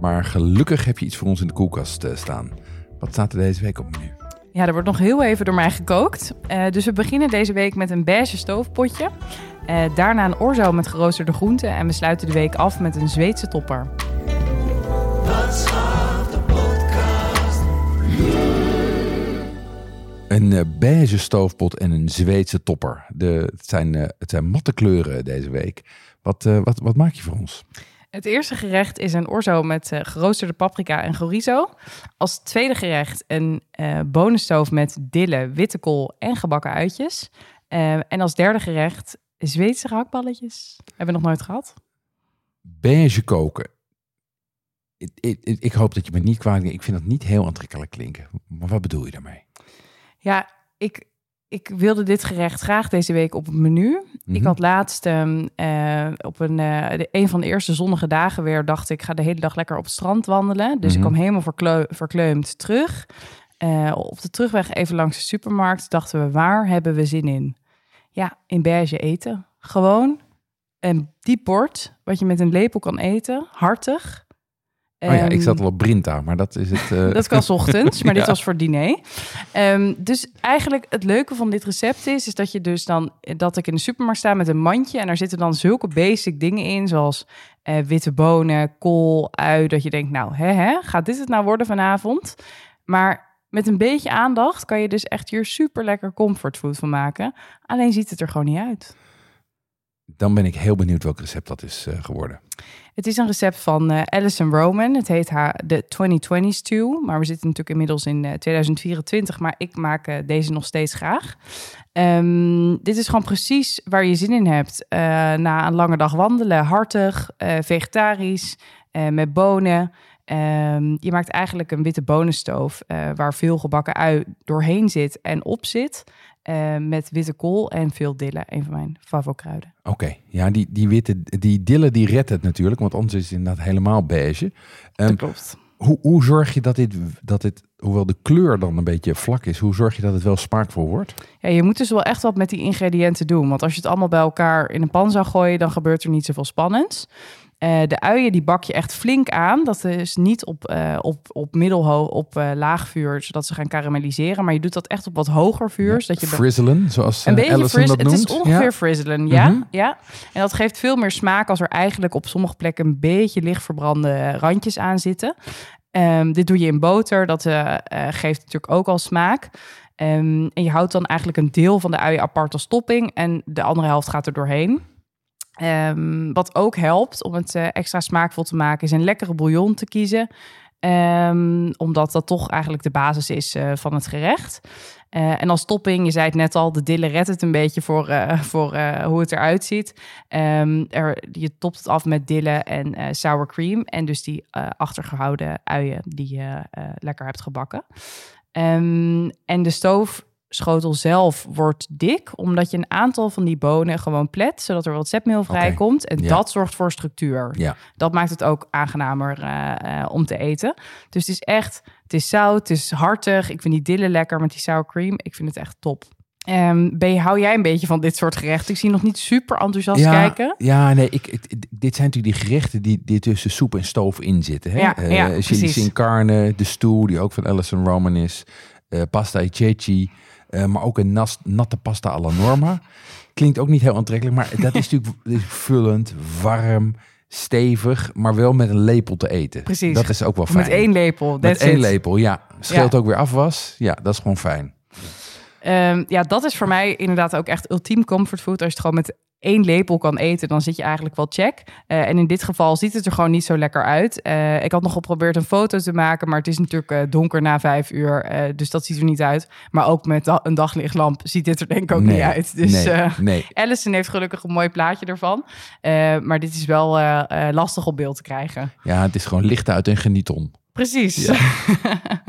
Maar gelukkig heb je iets voor ons in de koelkast eh, staan. Wat staat er deze week op menu? Ja, er wordt nog heel even door mij gekookt. Eh, dus we beginnen deze week met een beige stoofpotje. Eh, daarna een orzo met geroosterde groenten. En we sluiten de week af met een Zweedse topper. Een beige stoofpot en een Zweedse topper. De, het, zijn, het zijn matte kleuren deze week. Wat, wat, wat maak je voor ons? Het eerste gerecht is een orzo met eh, geroosterde paprika en chorizo. Als tweede gerecht een eh bonenstoof met dille, witte kool en gebakken uitjes. Eh, en als derde gerecht Zweedse gehaktballetjes. Hebben we nog nooit gehad. Beige koken. Ik, ik, ik hoop dat je me niet kwalijk neemt. Ik vind dat niet heel aantrekkelijk klinken. Maar wat bedoel je daarmee? Ja, ik, ik wilde dit gerecht graag deze week op het menu. Ik Mhm. had laatst ehm, eh, op een, eh, de, een van de eerste zonnige dagen weer... dacht ik, ga de hele dag lekker op het strand wandelen. Dus Mhm. ik kwam helemaal verkleu- verkleumd terug. Eh, op de terugweg even langs de supermarkt dachten we... waar hebben we zin in? Ja, in beige eten. Gewoon een diep bord wat je met een lepel kan eten. Hartig. Oh ja, ik Ehm, zat al op Brinta, maar dat is het... eh, dat kan 's ochtends, maar dit was voor diner. Ehm, dus eigenlijk het leuke van dit recept is, is dat je dus dan dat ik in de supermarkt sta met een mandje en daar zitten dan zulke basic dingen in, zoals eh, witte bonen, kool, ui, dat je denkt, nou, hè, hè, gaat dit het nou worden vanavond? Maar met een beetje aandacht kan je dus echt hier super lekker comfortfood van maken. Alleen ziet het er gewoon niet uit. Dan ben ik heel benieuwd welk recept dat is eh, geworden. Het is een recept van eh Alison Roman. Het heet haar de 2020 stew. Maar we zitten natuurlijk inmiddels in eh, 2024. Maar ik maak deze nog steeds graag. Ehm, dit is gewoon precies waar je zin in hebt. Na een lange dag wandelen, hartig, vegetarisch, met bonen. Ehm, je maakt eigenlijk een witte bonenstoof waar veel gebakken ui doorheen zit en op zit. Eh, met witte kool en veel dille. Een van mijn favorieten. Oké, ja, die, die witte, die dille die redt het natuurlijk, want anders is het inderdaad helemaal beige. Dat klopt. hoe, hoe zorg je dat dit, dat dit, hoewel de kleur dan een beetje vlak is, hoe zorg je dat het wel smaakvol wordt? Ja, je moet dus wel echt wat met die ingrediënten doen. Want als je het allemaal bij elkaar in een pan zou gooien, dan gebeurt er niet zoveel spannends. Eh, de uien die bak je echt flink aan. Dat is niet op, eh, op, op middelhoog, op eh, laag vuur, zodat ze gaan karamelliseren. Maar je doet dat echt op wat hoger vuur. zodat je Frizzelen, zoals een beetje frizz, dat het is ongeveer Ja? frizzelen, ja, Mhm. ja. En dat geeft veel meer smaak als er eigenlijk op sommige plekken een beetje licht verbrande randjes aan zitten. Ehm, dit doe je in boter, dat geeft natuurlijk ook al smaak. Ehm, en je houdt dan eigenlijk een deel van de uien apart als topping en de andere helft gaat er doorheen. Ehm, wat ook helpt om het eh, extra smaakvol te maken, is een lekkere bouillon te kiezen. Ehm, omdat dat toch eigenlijk de basis is eh, van het gerecht. Eh, en als topping, je zei het net al, de dille redt het een beetje voor, voor hoe het eruit ziet. Ehm, er, je topt het af met dille en sour cream. En dus die eh, achtergehouden uien die je lekker hebt gebakken. En de stoofschotel zelf wordt dik, omdat je een aantal van die bonen gewoon plet, zodat er wat zetmeel vrijkomt. En Ja. dat zorgt voor structuur. Ja, Dat maakt het ook aangenamer eh, eh, om te eten. Dus het is echt, het is zout, het is hartig. Ik vind die dille lekker met die sour cream. Ik vind het echt top. Ehm, ben je, hou jij een beetje van dit soort gerechten? Ik zie nog niet super enthousiast ja, kijken. ja nee, ik, ik- dit zijn natuurlijk die gerechten die, die tussen soep en stoof in zitten. Hè? Ja, Eh, ja, chili precies. sin carne, de stew, die ook van Alison Roman is. pasta e ceci, maar ook een nas, natte pasta alla norma. Klinkt ook niet heel aantrekkelijk, maar dat is natuurlijk is vullend, warm, stevig, maar wel met een lepel te eten. Precies. Dat is ook wel fijn. Met één lepel. Met één it. lepel, ja. Scheelt Ja. ook weer afwas. Ja, dat is gewoon fijn. Ehm, ja, dat is voor mij inderdaad ook echt ultiem comfortfood. Als je het gewoon met één lepel kan eten, dan zit je eigenlijk wel check. Eh, en in dit geval ziet het er gewoon niet zo lekker uit. Eh, ik had nog geprobeerd een foto te maken, maar het is natuurlijk eh, donker na vijf uur. dus dat ziet er niet uit. Maar ook met da- een daglichtlamp ziet dit er denk ik ook nee, niet uit. Dus nee, nee. Allison heeft gelukkig een mooi plaatje ervan. Maar dit is wel lastig op beeld te krijgen. Ja, het is gewoon licht uit en geniet om. Precies. Ja.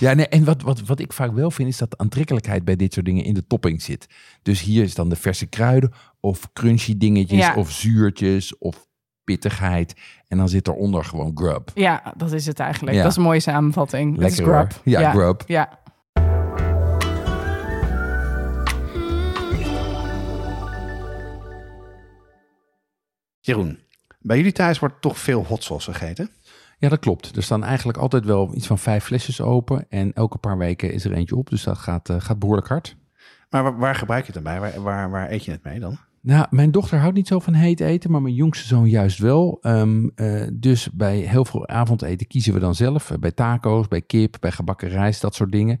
Ja, nee, en wat, wat, wat ik vaak wel vind, is dat de aantrekkelijkheid bij dit soort dingen in de topping zit. Dus hier is dan de verse kruiden, of crunchy dingetjes, Ja. of zuurtjes, of pittigheid. En dan zit eronder gewoon grub. Ja, dat is het eigenlijk. Ja. Dat is een mooie samenvatting. Lekker grub. Ja, ja. grub. Ja. Jeroen, bij jullie thuis wordt toch veel hot sauce gegeten? Ja, dat klopt. Er staan eigenlijk altijd wel iets van vijf flesjes open. En elke paar weken is er eentje op. Dus dat gaat, eh, gaat behoorlijk hard. Maar waar, waar gebruik je het dan bij? Waar, waar, waar eet je het mee dan? Nou, mijn dochter houdt niet zo van heet eten, maar mijn jongste zoon juist wel. Ehm, eh, dus bij heel veel avondeten kiezen we dan zelf. Eh, bij taco's, bij kip, bij gebakken rijst, dat soort dingen.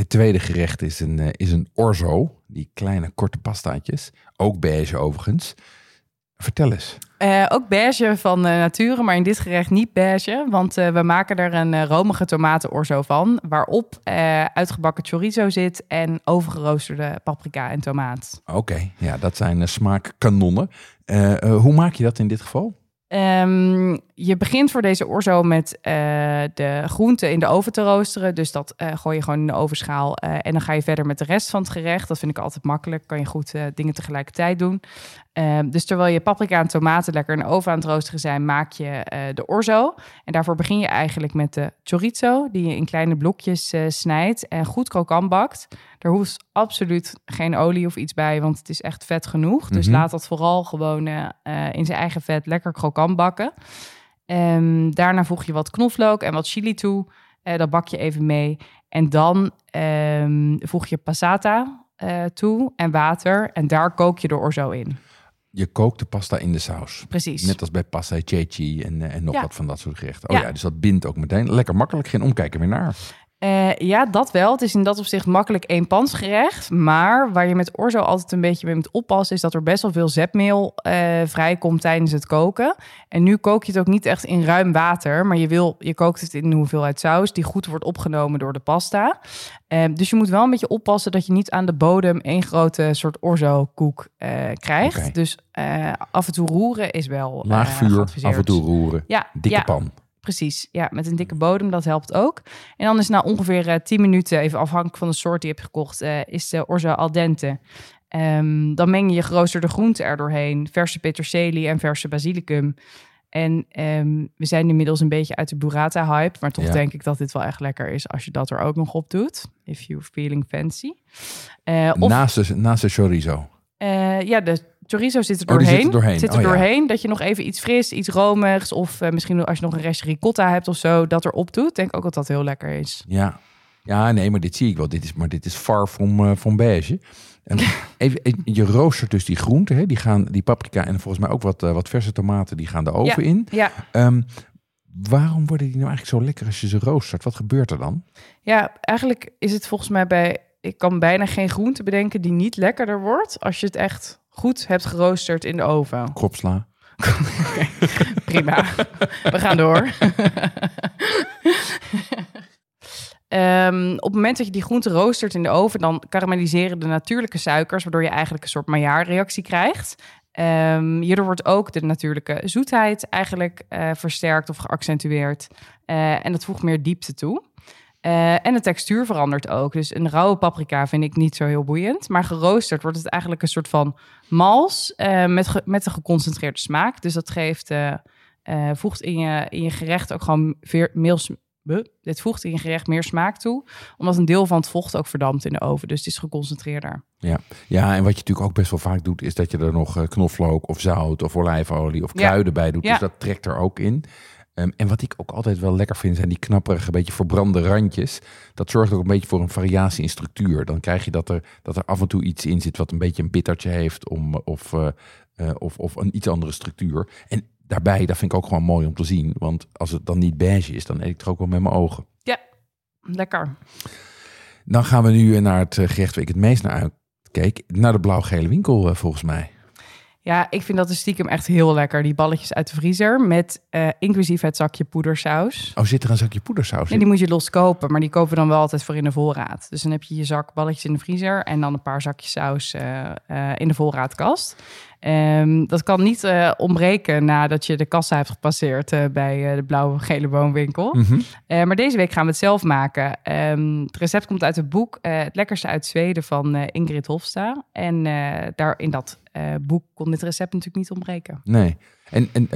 Het tweede gerecht is een, eh, is een orzo, die kleine korte pastaatjes. Ook beige overigens. Vertel eens. Eh, ook beige van eh, nature, maar in dit gerecht niet beige. Want we maken er een eh, romige tomatenorzo van. Waarop uitgebakken chorizo zit en overgeroosterde paprika en tomaat. Oké, ja, dat zijn smaakkanonnen. Hoe maak je dat in dit geval? Ehm, je begint voor deze orzo met eh, de groenten in de oven te roosteren. Dus dat eh, gooi je gewoon in de ovenschaal. eh, en dan ga je verder met de rest van het gerecht. Dat vind ik altijd makkelijk. Kan je goed dingen tegelijkertijd doen. Ehm, dus terwijl je paprika en tomaten lekker in de oven aan het roosteren zijn, maak je de orzo. En daarvoor begin je eigenlijk met de chorizo, die je in kleine blokjes snijdt en goed krokant bakt. Er hoeft absoluut geen olie of iets bij, want het is echt vet genoeg. Dus Mhm. laat dat vooral gewoon in zijn eigen vet lekker krokant bakken. Ehm, daarna voeg je wat knoflook en wat chili toe. Eh, dat bak je even mee. En dan ehm, voeg je passata eh, toe en water. En daar kook je de orzo in. Je kookt de pasta in de saus. Precies. Net als bij pasta ceci en, eh, en nog Ja. wat van dat soort gerechten. Oh ja. Ja. dus dat bindt ook meteen. Lekker makkelijk, geen omkijken meer naar. Eh, ja, dat wel. Het is in dat opzicht makkelijk eenpansgerecht. Maar waar je met orzo altijd een beetje mee moet oppassen... is dat er best wel veel zetmeel eh, vrijkomt tijdens het koken. En nu kook je het ook niet echt in ruim water... maar je, wil, je kookt het in een hoeveelheid saus... die goed wordt opgenomen door de pasta. Eh, dus je moet wel een beetje oppassen... dat je niet aan de bodem één grote soort orzo-koek krijgt. Dus af en toe roeren is wel Laag vuur, af en toe roeren. Ja, Dikke ja. pan. Precies, ja, met een dikke bodem, dat helpt ook. En dan is na ongeveer eh 10 minuten, even afhankelijk van de soort die je hebt gekocht, eh, is de orzo al dente. Ehm, dan meng je je geroosterde groenten er doorheen, verse peterselie en verse basilicum. En ehm, we zijn inmiddels een beetje uit de burrata-hype, maar toch Ja. denk ik dat dit wel echt lekker is als je dat er ook nog op doet. If you're feeling fancy. Eh, of Naast, de, naast de chorizo. eh, ja, de chorizo zit er Oh, doorheen. zit er doorheen. Zit er Oh, ja. doorheen. Dat je nog even iets fris, iets romigs... of eh, misschien als je nog een restje ricotta hebt of zo... dat erop doet. Denk ook dat dat heel lekker is. Ja. ja, nee, maar dit zie ik wel. Dit is, maar dit is far from, eh, from beige. En even, eh, je roostert dus die groenten, hè? Die, gaan, die paprika en volgens mij ook wat, wat verse tomaten, die gaan de oven in. Ja, Ehm, waarom worden die nou eigenlijk zo lekker als je ze roostert? Wat gebeurt er dan? ja, eigenlijk is het volgens mij bij... Ik kan bijna geen groente bedenken die niet lekkerder wordt... als je het echt goed hebt geroosterd in de oven. Kropsla. Prima. We gaan door. Ehm, op het moment dat je die groente roostert in de oven, dan karamelliseren de natuurlijke suikers, waardoor je eigenlijk een soort Maillard-reactie krijgt. Ehm, hierdoor wordt ook de natuurlijke zoetheid eigenlijk eh, versterkt of geaccentueerd. Eh, en dat voegt meer diepte toe. Eh, en de textuur verandert ook. Dus een rauwe paprika vind ik niet zo heel boeiend. Maar geroosterd wordt het eigenlijk een soort van mals eh, met, ge- met een geconcentreerde smaak. Dus dat geeft, eh, voegt in je, in je gerecht ook gewoon veer, buh. dit voegt in je gerecht meer smaak toe. Omdat een deel van het vocht ook verdampt in de oven. Dus het is geconcentreerder. Ja, en wat je natuurlijk ook best wel vaak doet, is dat je er nog knoflook of zout of olijfolie of Ja. kruiden bij doet. Ja. Dus dat trekt er ook in. Ehm, en wat ik ook altijd wel lekker vind, zijn die knapperige, beetje verbrande randjes. Dat zorgt ook een beetje voor een variatie in structuur. Dan krijg je dat er, dat er af en toe iets in zit wat een beetje een bittertje heeft om, of, eh, eh, of, of een iets andere structuur. En daarbij, dat vind ik ook gewoon mooi om te zien. Want als het dan niet beige is, dan eet ik het er ook wel met mijn ogen. Lekker. Dan gaan we nu naar het eh, gerecht waar ik het meest naar uitkeek. Naar de blauw-gele winkel, eh, volgens mij. Ja, ik vind dat de stiekem echt heel lekker. Die balletjes uit de vriezer met eh, inclusief het zakje poedersaus. Oh, zit er een zakje poedersaus En in? die moet je los kopen, maar die kopen we dan wel altijd voor in de voorraad. Dus dan heb je je zak balletjes in de vriezer en dan een paar zakjes saus eh, eh, in de voorraadkast. Ehm, dat kan niet eh, ontbreken nadat je de kassa hebt gepasseerd eh, bij eh, de blauwe gele boomwinkel. Mhm. Maar deze week gaan we het zelf maken. Ehm, het recept komt uit het boek Het lekkerste uit Zweden van Ingrid Hofsta. En daar in dat boek kon dit recept natuurlijk niet ontbreken. Nee. En, en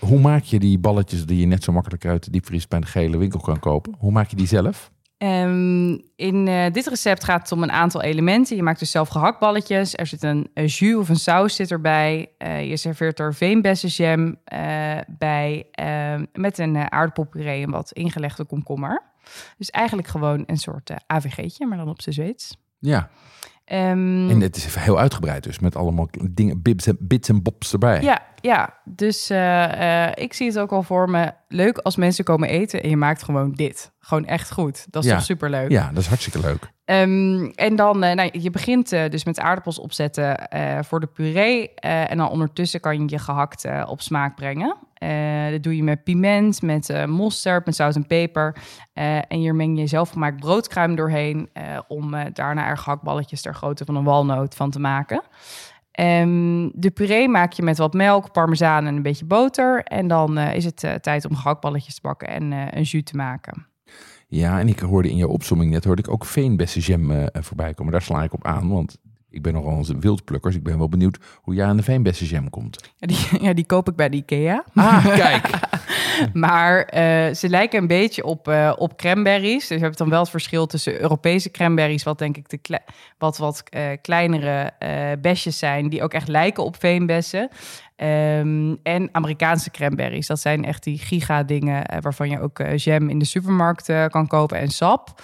hoe maak je die balletjes die je net zo makkelijk uit de diepvries bij de gele winkel kan kopen? Hoe maak je die zelf? Ehm, in eh, dit recept gaat het om een aantal elementen. Je maakt dus zelf gehaktballetjes. Er zit een, jus of een saus zit erbij. Eh, je serveert er veenbessenjam eh, bij ehm, met een uh, aardappelpuree en wat ingelegde komkommer. Dus eigenlijk gewoon een soort AVG'tje, maar dan op z'n Zweeds. Ja. Ehm, En het is heel uitgebreid dus, met allemaal dingen, bits en, bits en bobs erbij. Ja, ja. dus eh, eh, ik zie het ook al voor me. Leuk als mensen komen eten en je maakt gewoon dit. Gewoon echt goed. Dat is Ja. toch superleuk? Ja, dat is hartstikke leuk. Ehm, en dan, eh, nou, je begint dus met aardappels opzetten voor de puree. en dan ondertussen kan je je gehakt eh, op smaak brengen. Eh, dat doe je met piment, met eh mosterd, met zout en peper. Eh, en hier meng je zelfgemaakt broodkruim doorheen... om daarna er gehaktballetjes ter grootte van een walnoot van te maken. Ehm, de puree maak je met wat melk, parmezaan en een beetje boter. En dan is het tijd om gehaktballetjes te bakken en een jus te maken. Ja, en ik hoorde in je opzomming net, hoorde ik ook veenbessenjam eh voorbij komen. Daar sla ik op aan, want ik ben nogal een wildplukkers. Ik ben wel benieuwd hoe jij aan de veenbessenjam komt. Ja, die, ja, die koop ik bij de IKEA. Ah, kijk. Maar eh, ze lijken een beetje op, eh, op cranberries. Dus je hebt dan wel het verschil tussen Europese cranberries, wat denk ik de kle- wat, wat eh, kleinere besjes zijn, die ook echt lijken op veenbessen. Ehm, en Amerikaanse cranberries. Dat zijn echt die giga-dingen waarvan je ook jam in de supermarkt kan kopen en sap.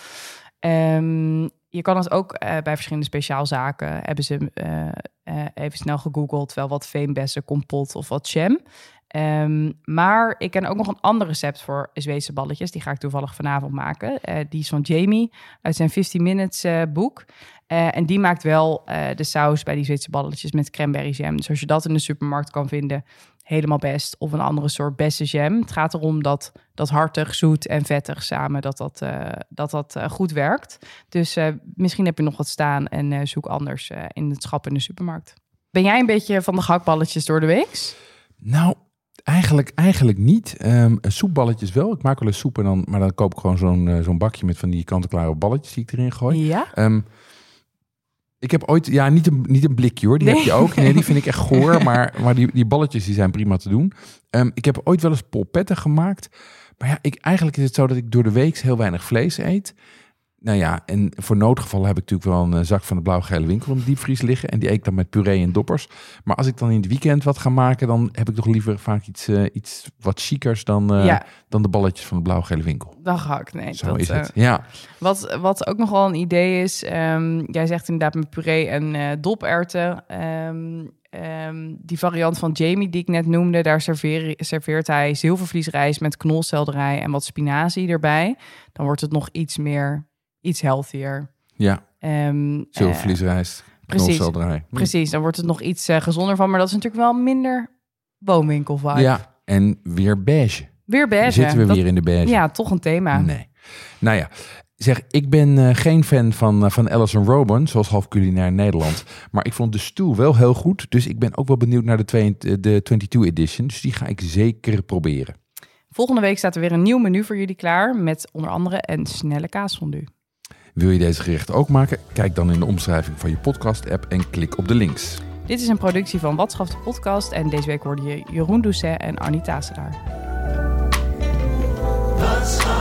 Ehm, je kan het ook eh, bij verschillende speciaalzaken hebben ze eh, eh, even snel gegoogeld, wel wat veenbessen, kompot of wat jam. Ehm, maar ik ken ook nog een ander recept voor Zweedse balletjes. Die ga ik toevallig vanavond maken. Die is van Jamie uit zijn 15 Minutes boek. En die maakt wel de saus bij die Zweedse balletjes met cranberry jam. Dus als je dat in de supermarkt kan vinden, helemaal best. Of een andere soort bessenjam. Het gaat erom dat dat hartig, zoet en vettig samen dat dat, eh, dat, dat eh, goed werkt. Dus eh, misschien heb je nog wat staan en zoek anders in het schap in de supermarkt. Ben jij een beetje van de gehaktballetjes door de week? Nou, eigenlijk, eigenlijk niet. Ehm, soepballetjes wel. Ik maak wel eens soep, en dan, maar dan koop ik gewoon zo'n zo'n bakje met van die kant-en-klare balletjes die ik erin gooi. Ja? Ehm, ik heb ooit, ja, niet een, niet een blikje hoor, die Nee. heb je ook. Nee, die vind ik echt goor, maar, maar die, die balletjes die zijn prima te doen. Ehm, ik heb ooit wel eens polpetten gemaakt. Maar ja, ik, eigenlijk is het zo dat ik door de week heel weinig vlees eet. Nou ja, en voor noodgevallen heb ik natuurlijk wel een eh, zak van de blauw-gele winkel in de diepvries liggen. En die eet ik dan met puree en doppers. Maar als ik dan in het weekend wat ga maken, dan heb ik toch liever vaak iets, eh, iets wat chicers dan, eh, ja, dan de balletjes van de blauw-gele winkel. dan gehakt. Nee, Zo dat, is het. Ja. Wat, wat ook nog wel een idee is, ehm, jij zegt inderdaad met puree en doperwten. Ehm, ehm, die variant van Jamie die ik net noemde, daar serveer, serveert hij zilvervliesrijst met knolselderij en wat spinazie erbij. Dan wordt het nog iets meer, iets healthier. Ja, Ehm, eh, zilvervliesrijst, precies. knolselderij. Hm. precies, dan wordt het nog iets eh, gezonder van, maar dat is natuurlijk wel minder boomwinkel vibe. Ja, en weer beige. Weer beige. Zitten we Dat- weer in de beige? Ja, toch een thema. Nee. Nou ja, zeg, ik ben eh, geen fan van, eh, van Alison Roman, zoals half culinair Nederland. Maar ik vond de stoel wel heel goed. Dus ik ben ook wel benieuwd naar de, twee, de 22 edition. Dus die ga ik zeker proberen. Volgende week staat er weer een nieuw menu voor jullie klaar met onder andere een snelle kaasfondue. Wil je deze gerechten ook maken? Kijk dan in de omschrijving van je podcast-app en klik op de links. Dit is een productie van Watschaf de podcast en deze week hoorde je Jeroen Doucet en Annie schat